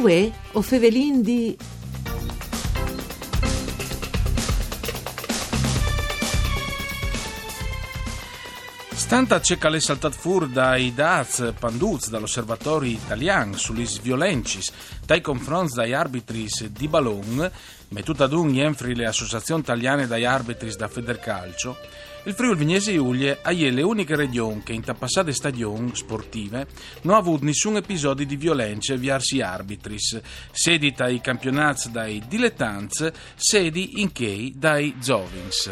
Uè, o fevelin di... Stanta c'è che saltat fur dai Daz Panduz dall'osservatorio italiano sugli violencis dai confronti dai arbitris di Ballon, mettuta ad un enfri le associazioni italiane dai arbitris da Federcalcio, il Friuli Vignese Giulie è le uniche regioni che in passate stagioni sportive non ha avuto nessun episodio di violenza verso arbitris, sedi dai campionati dai dilettanti, sedi in che dai Zovins.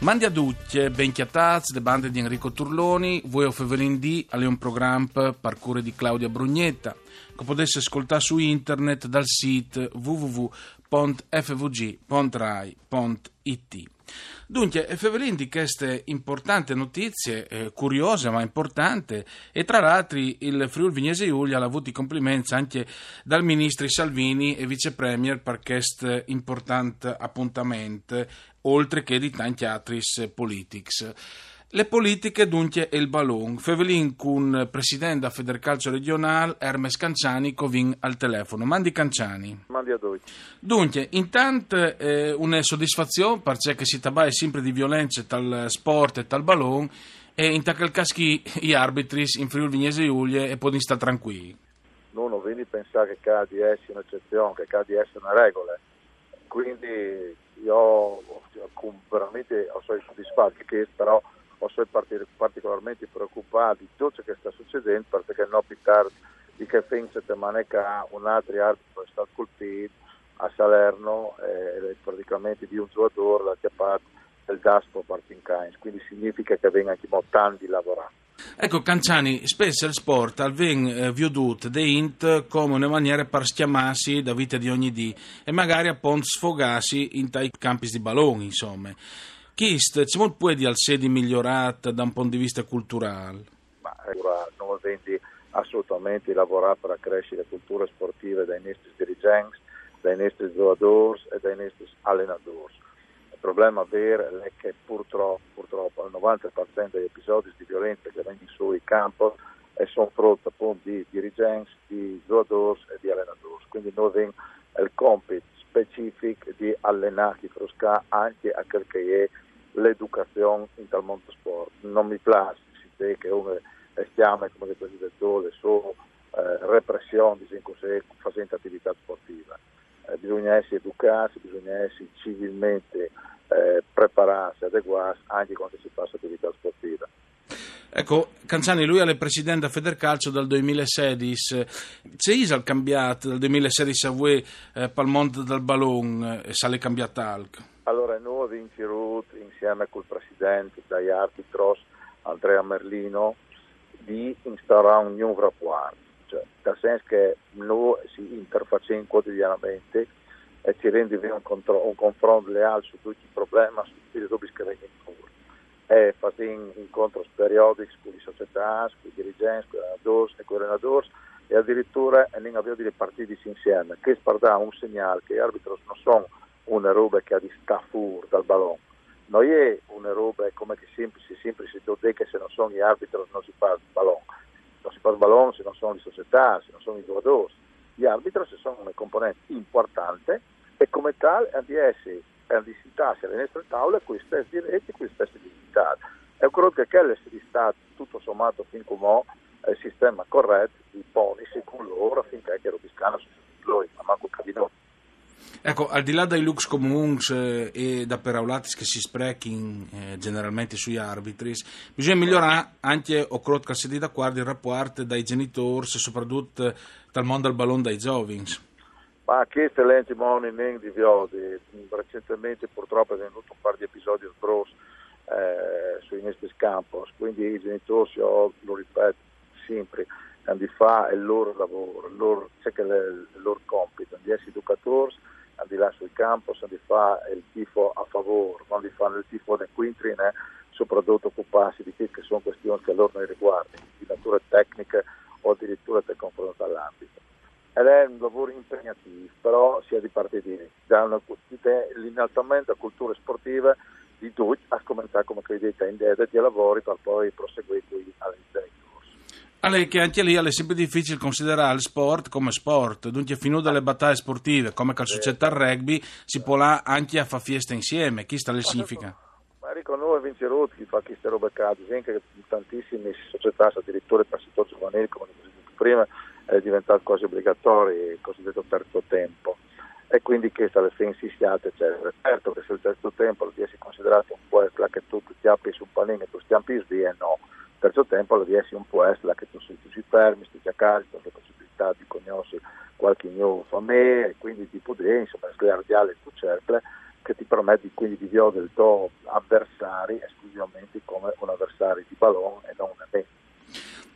Mandi a tutti, ben chiatazzi, le bande di Enrico Turloni, voi o Fevelin D, alle un programma parcure di Claudia Brugnetta, che potesse ascoltare su internet dal sito www.fvg.rai.it. Dunque, Fevelin di queste importanti notizie, eh, curiose ma importanti, e tra l'altro il Friuli Vignese Giulia ha avuto i complimenti anche dal ministro Salvini e vice premier per questo importante appuntamento, oltre che di tanti altri politics. Le politiche dunque e il ballon. Fevelin con presidente da Federcalcio regionale Hermes Canciani covin al telefono. Mandi Canciani. Mandi a voi. Dunque, intanto eh, una soddisfazione perché si tratta sempre di violenza tal sport e tal ballon e in quel caso gli arbitri in Friuli Vignese Giulie e possono stare tranquilli. Non ho a pensare che di essere un'eccezione, che di essere una regola. Quindi io veramente sono soddisfatto che però sono particolarmente preoccupato di ciò che sta succedendo perché non più tardi di che fin settimane fa un altro arbitro è stato colpito a Salerno eh, praticamente di un giocatore da chiappato del Daspo Partincains quindi significa che vengono anche tanti lavorare. Ecco, Canciani, spesso il sport viene eh, veduto da int come una maniera per schiamarsi da vita di ogni dì e magari appunto sfogarsi in tai campi di balloni, insomma. Chist, ci può dire al sedi migliorata da un punto di vista culturale? Ma non vendi assolutamente lavorare per crescere la cultura sportiva dai nostri dirigenti, dai nostri giocatori e dai nostri allenatori. Il problema vero è che purtroppo, purtroppo il 90% degli episodi di violenza che vengono sui campi sono frutto appunto di dirigenti, di giocatori e di allenatori. Quindi noi abbiamo il compito specifico di allenare di frusca anche a quel che è l'educazione in tal mondo sport. Non mi piace che uno stiamo come detto su eh, repressione così, facendo attività sportiva. Eh, bisogna essere educati, bisogna essere civilmente eh, prepararsi, adeguarsi anche quando si fa attività sportiva. Ecco, Canciani, lui è il presidente a Federcalcio dal 2016. C'è Isal cambiato dal 2016 a voi eh, per il mondo del ballon e sale cambiato alc? Allora, noi insieme col presidente dai arbitros Andrea Merlino di instaurare un nuovo rapporto, cioè, nel senso che noi si interfacciamo quotidianamente e ci rendiamo un, contro- un confronto leale su tutti i problemi, su tutti i dubbi che vengono fuori. E facciamo incontri periodici con le società, con i dirigenti, con i allenatori e con i allenatori e addirittura non abbiamo delle partite insieme, che spara un segnale che gli arbitri non sono una roba che ha di staffur dal ballone. Non è una roba come che sempre si dice che se non sono gli arbitri non si fa il ballone. Non si fa il ballone se non sono le società, se non sono i giocatori. Gli arbitri sono una componente importante e come tale hanno di essere hanno di citarsi alle nostre tavole con gli stessi diritti e con gli stessi dignità. E credo che quello sia stato tutto sommato fin come il sistema corretto di ponisi con loro finché che Robiscano si lui, ma manco Cadino. Ecco, al di là dai lux comuns eh, e da peraulatis che si sprechi eh, generalmente sugli arbitri, bisogna migliorare anche, o crot che si da guardia, il rapporto dai genitori, soprattutto dal mondo del ballone dai giovani. Ma queste lenti moni di viodi, recentemente purtroppo è venuto un paio di episodi sbros eh, sui nostri campos, quindi i genitori, io lo ripeto sempre, hanno di fare il loro lavoro, il loro, c'è che il loro compito, di essere educatori, di là sul campo, hanno di fare il tifo a favore, non di fare il tifo del quintrine, soprattutto occuparsi di che sono questioni che a loro non riguardano, di natura tecnica o addirittura del confronto all'ambito. Ed è un lavoro impegnativo, però si è di partiti l'innalzamento della cultura sportiva di tutti, a cominciare come credete in idea di lavori per poi proseguire qui che anche lì è sempre difficile considerare il sport come sport, dunque fino dalle battaglie sportive, come che succede al rugby, si può là anche a fare fiesta insieme, chi sta le significa? Ma dico, noi vince chi fa queste robe cade, anche tantissime società, addirittura per il settore giovanile, come detto prima, è diventato quasi obbligatorio il cosiddetto terzo tempo. E quindi che sta le insistiate eccetera. Certo che se il terzo tempo lo viene considerato un po' che tu ti apri su un panino e tu stampi via, no terzo tempo lo riesci un po' essere che tu, tu si fermi, stai a casa, hai la possibilità di conoscere qualche nuovo famiglia e quindi di poter insomma sgardare il tuo cercle che ti permette quindi di vedere il tuo avversario esclusivamente come un avversario di ballone e non un amico.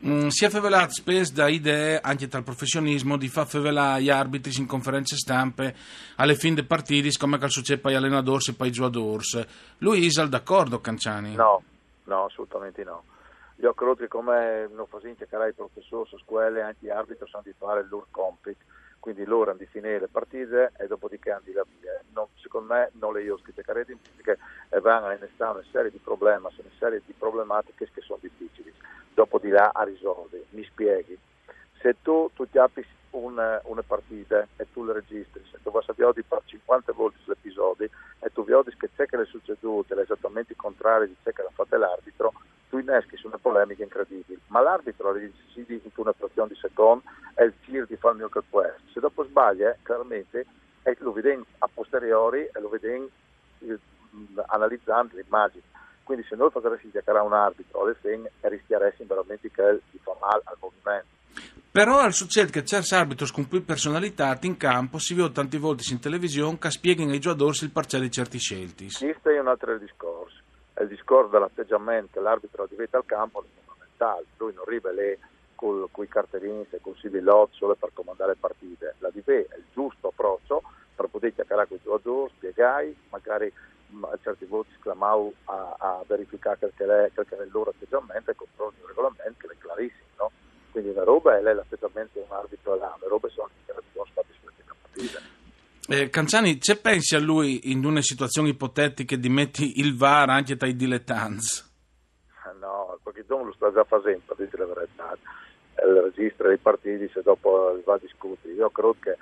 Mm, si è fevelato spesso da idee anche dal professionismo di far fevelare gli arbitri in conferenze stampe alle fine dei partiti come che succede gli allenatori e per i giocatori. Lui è d'accordo Canciani? No, no, assolutamente no. Io credo che come non facciamo cercare professori su scuole, anche gli arbitri sanno di fare il loro compito, quindi loro hanno di finire le partite e dopodiché hanno di la via. Non, secondo me non le io carete perché vanno a una serie di problemi, una serie di problematiche che sono difficili. Dopo di là a risolvere. Mi spieghi. Se tu, tu ti apri una, una, partita e tu le registri, se tu vai a vedere per 50 volte l'episodio e tu vedi che c'è che le è esattamente il contrario di ciò che l'ha fatto l'arbitro, inneschi su una polemica incredibile, ma l'arbitro decide in una frazione di secondo e il tir di fare il mio questo. Se dopo sbaglia, chiaramente eh, lo vedi a posteriori e lo vedi eh, analizzando l'immagine. Quindi se noi facessimo giocare un arbitro alle fine rischieressimo veramente che gli fa male al movimento. Però succede che certi arbitri con più personalità in campo si vedono tante volte in televisione che spiegano ai giocatori il parziale di certi scelti. Questo è un altro discorso il discorso dell'atteggiamento che l'arbitro diventa al campo è fondamentale, lui non arriva lì con i cartellini e con i sibillotti solo per comandare partite, la deve è il giusto approccio per poter chiacchierare con i giocatori, spiegare, magari a certi volte sclamare a, a, verificare quel che, è, quel è il loro atteggiamento e controllo il regolamento che è clarissimo, no? quindi una roba è l'atteggiamento di un arbitro là, le robe sono dichiarazioni fatte sulle partite. Eh, Canciani, c'è pensi a lui in una situazione ipotetica di metti il VAR anche tra i dilettanti? No, perché non lo sta già facendo, per dire la verità. Il registro dei partiti se dopo va a discutere. Io credo che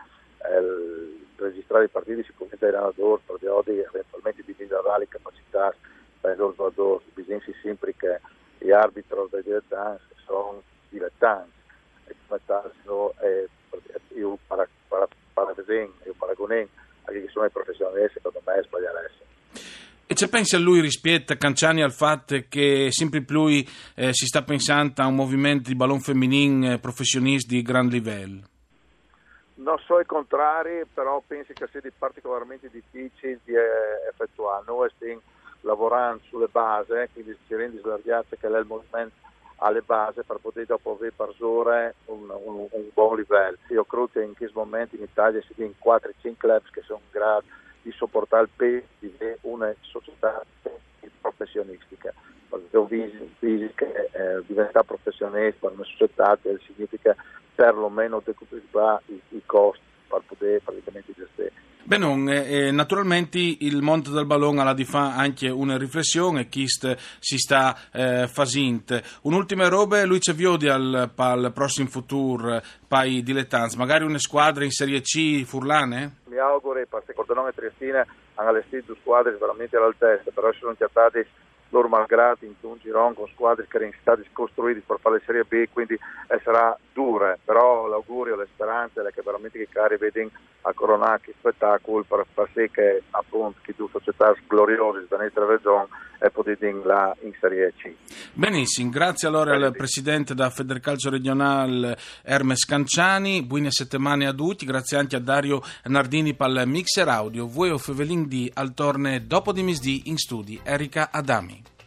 il registrare i partiti sicuramente è allenatore per di eventualmente migliorare le capacità per giocatori. Bisogna sempre che gli arbitri dei dilettanti sono dilettanti e come tale io para, para, para vedere, io paragono a chi sono i professionisti, secondo me sbaglieresti. E c'è pensi a lui rispetto a Canciani al fatto che sempre più eh, si sta pensando a un movimento di ballon femminile eh, professionisti di gran livello? Non so i contrari, però penso che sia particolarmente difficile di eh, effettuare. Noi stiamo lavorando sulle basi, quindi ci rende slargiate che è il movimento alle basi per poter dopo avere per ore un, un, un, buon livello. Io credo che in questo momento in Italia si in 4-5 club che sono in grado di sopportare il peso di una società professionistica. Perché ho visto che eh, diventare professionista per una società significa perlomeno decupare i, i costi per poter praticamente gestire Benon, eh, eh, naturalmente il mondo del ballone ha di fa anche una riflessione, chi si sta eh, facendo. Un'ultima roba, lui ci vede al, al prossimo futuro, pai dilettanti, magari una squadra in Serie C furlane? Mi auguro, perché Cordonone e Triestina hanno allestito squadre veramente all'altezza, però sono chiattati loro malgrado in un girone con squadre che erano state costruite per fare la Serie B, quindi eh, sarà dura, però l'augurio, le speranze è che veramente che cari vedono a coronare che spettacolo per far sì che appunto che due società gloriose da nostra regione e potete là in Serie C. Benissimo, grazie allora al Presidente da Federcalcio Regionale Hermes Canciani, buone settimane a tutti, grazie anche a Dario Nardini per il mixer audio, voi o Fevelin di al torne dopo di misdì in studi Erika Adami.